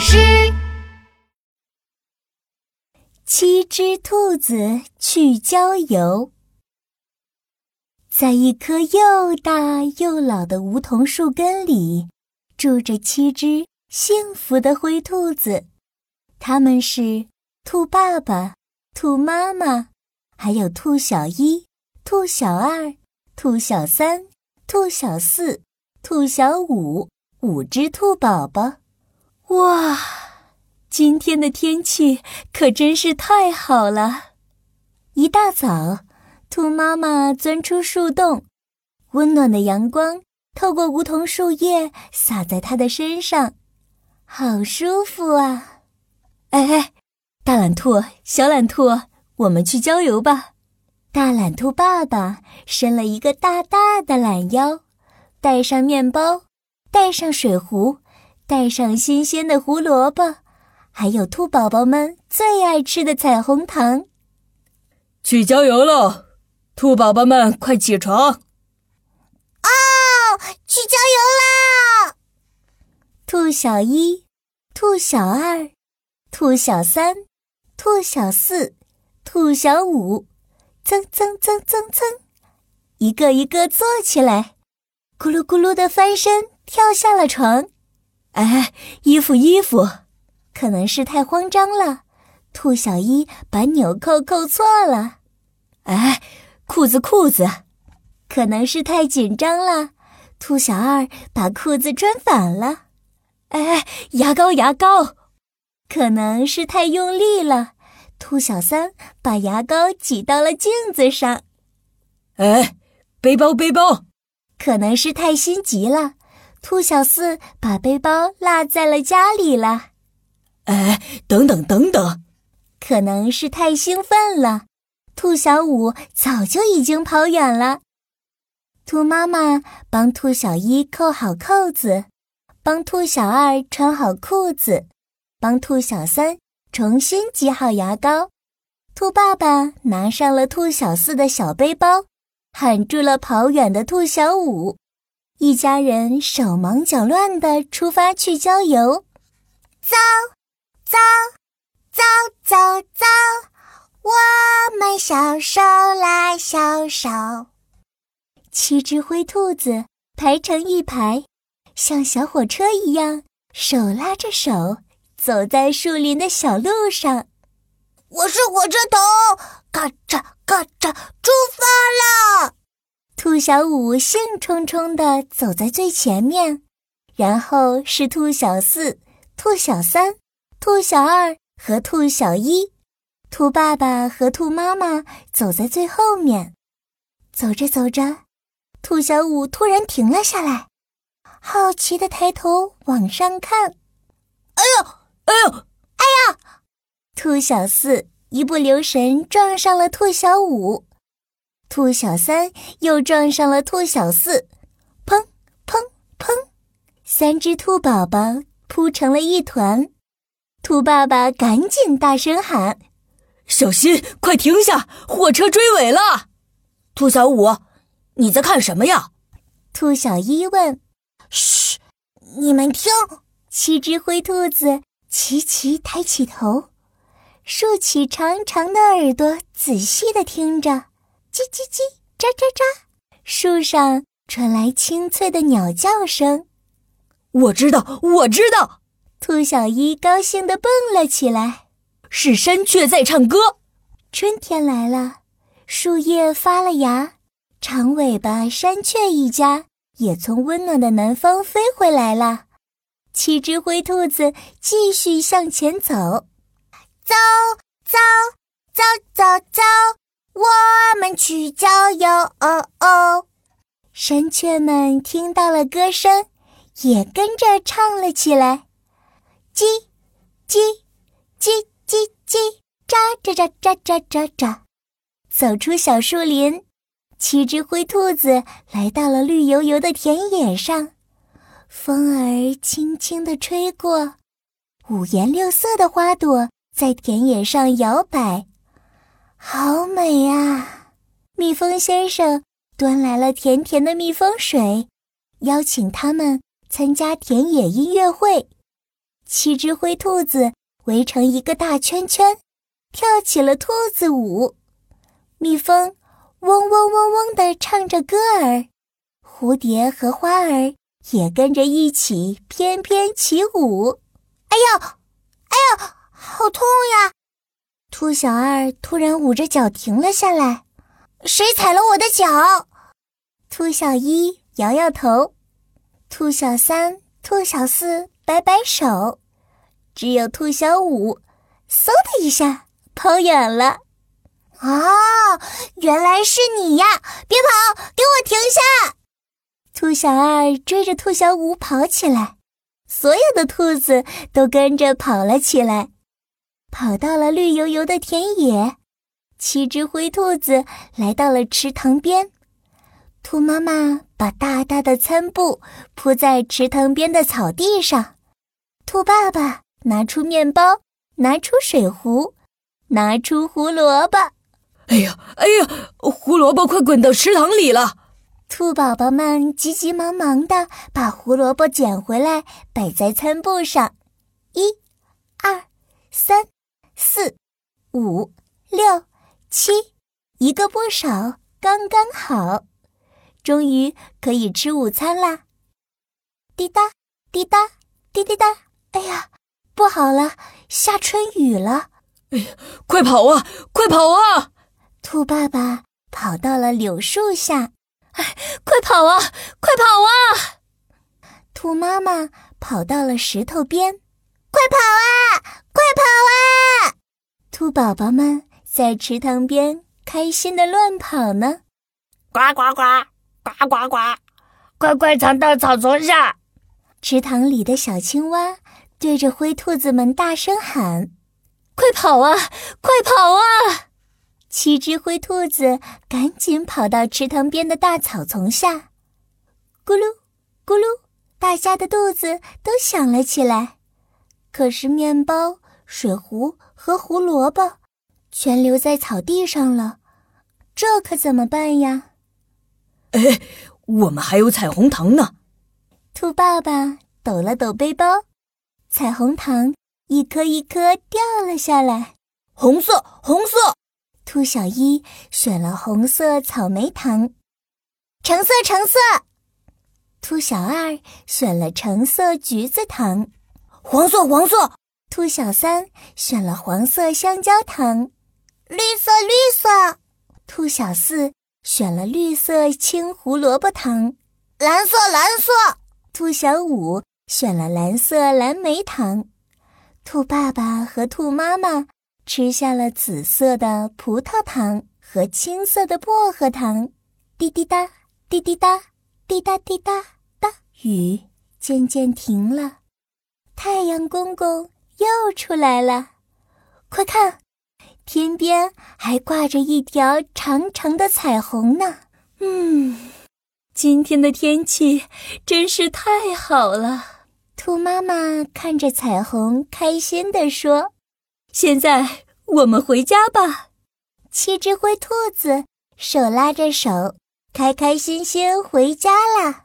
诗。七只兔子去郊游，在一棵又大又老的梧桐树根里，住着七只幸福的灰兔子。他们是兔爸爸、兔妈妈，还有兔小一、兔小二、兔小三、兔小四、兔小五，五只兔宝宝。哇！今天的天气可真是太好了！一大早，兔妈妈钻出树洞，温暖的阳光透过梧桐树叶洒在它的身上，好舒服啊！哎哎，大懒兔、小懒兔，我们去郊游吧！大懒兔爸爸伸了一个大大的懒腰，带上面包，带上水壶，带上新鲜的胡萝卜。还有兔宝宝们最爱吃的彩虹糖。去郊游喽，兔宝宝们快起床！哦，去郊游啦！兔小一、兔小二、兔小三、兔小四、兔小五，蹭蹭蹭蹭蹭，一个一个坐起来，咕噜咕噜的翻身跳下了床。哎，衣服衣服！可能是太慌张了，兔小一把纽扣扣错了。哎，裤子裤子！可能是太紧张了，兔小二把裤子穿反了。哎，牙膏牙膏！可能是太用力了，兔小三把牙膏挤到了镜子上。哎，背包背包！可能是太心急了，兔小四把背包落在了家里了。哎，等等等等，可能是太兴奋了，兔小五早就已经跑远了。兔妈妈帮兔小一扣好扣子，帮兔小二穿好裤子，帮兔小三重新挤好牙膏。兔爸爸拿上了兔小四的小背包，喊住了跑远的兔小五。一家人手忙脚乱地出发去郊游，走。走，走，走，走！我们小手拉小手。七只灰兔子排成一排，像小火车一样，手拉着手，走在树林的小路上。我是火车头，咔嚓咔嚓，出发了！兔小五兴冲冲地走在最前面，然后是兔小四、兔小三。兔小二和兔小一，兔爸爸和兔妈妈走在最后面。走着走着，兔小五突然停了下来，好奇的抬头往上看。哎呦，哎呦，哎呀！兔小四一不留神撞上了兔小五，兔小三又撞上了兔小四，砰砰砰！三只兔宝宝扑成了一团。兔爸爸赶紧大声喊：“小心，快停下！火车追尾了！”兔小五，你在看什么呀？兔小一问。“嘘，你们听。”七只灰兔子齐齐抬起头，竖起长长的耳朵，仔细的听着。叽叽叽，喳喳喳，树上传来清脆的鸟叫声。我知道，我知道。兔小一高兴地蹦了起来，是山雀在唱歌。春天来了，树叶发了芽，长尾巴山雀一家也从温暖的南方飞回来了。七只灰兔子继续向前走，走走走走走，去郊游。哦哦，山雀们听到了歌声，也跟着唱了起来。叽，叽，叽叽叽，喳喳喳喳喳喳喳。走出小树林，七只灰兔子来到了绿油油的田野上。风儿轻轻地吹过，五颜六色的花朵在田野上摇摆，好美啊！蜜蜂先生端来了甜甜的蜜蜂水，邀请他们参加田野音乐会。七只灰兔子围成一个大圈圈，跳起了兔子舞。蜜蜂嗡嗡嗡嗡地唱着歌儿，蝴蝶和花儿也跟着一起翩翩起舞。哎呦，哎呦，好痛呀！兔小二突然捂着脚停了下来。谁踩了我的脚？兔小一摇摇头，兔小三、兔小四摆摆手，只有兔小五，嗖的一下跑远了。啊，原来是你呀！别跑，给我停下！兔小二追着兔小五跑起来，所有的兔子都跟着跑了起来，跑到了绿油油的田野。七只灰兔子来到了池塘边，兔妈妈把大大的餐布铺在池塘边的草地上。兔爸爸拿出面包，拿出水壶，拿出胡萝卜。哎呀，哎呀，胡萝卜快滚到池塘里了！兔宝宝们急急忙忙的把胡萝卜捡回来，摆在餐布上。一、二、三、四、五、六。七，一个不少，刚刚好，终于可以吃午餐啦！滴答滴答滴滴答，哎呀，不好了，下春雨了！哎呀，快跑啊，快跑啊！兔爸爸跑到了柳树下，哎，快跑啊，快跑啊！兔妈妈跑到了石头边，快跑啊，快跑啊！兔宝宝们。在池塘边开心的乱跑呢，呱呱呱，呱呱呱，快快藏到草丛下！池塘里的小青蛙对着灰兔子们大声喊：“快跑啊，快跑啊！”七只灰兔子赶紧跑到池塘边的大草丛下，咕噜咕噜，大家的肚子都响了起来。可是面包、水壶和胡萝卜。全留在草地上了，这可怎么办呀？哎，我们还有彩虹糖呢。兔爸爸抖了抖背包，彩虹糖一颗一颗掉了下来。红色，红色。兔小一选了红色草莓糖。橙色，橙色。兔小二选了橙色橘子糖。黄色，黄色。兔小三选了黄色香蕉糖。绿色，绿色。兔小四选了绿色青胡萝卜糖。蓝色，蓝色。兔小五选了蓝色蓝莓糖。兔爸爸和兔妈妈吃下了紫色的葡萄糖和青色的薄荷糖。滴滴答，滴滴答，滴答滴答答。雨渐渐停了，太阳公公又出来了。快看！天边还挂着一条长长的彩虹呢。嗯，今天的天气真是太好了。兔妈妈看着彩虹，开心地说：“现在我们回家吧。”七只灰兔子手拉着手，开开心心回家了。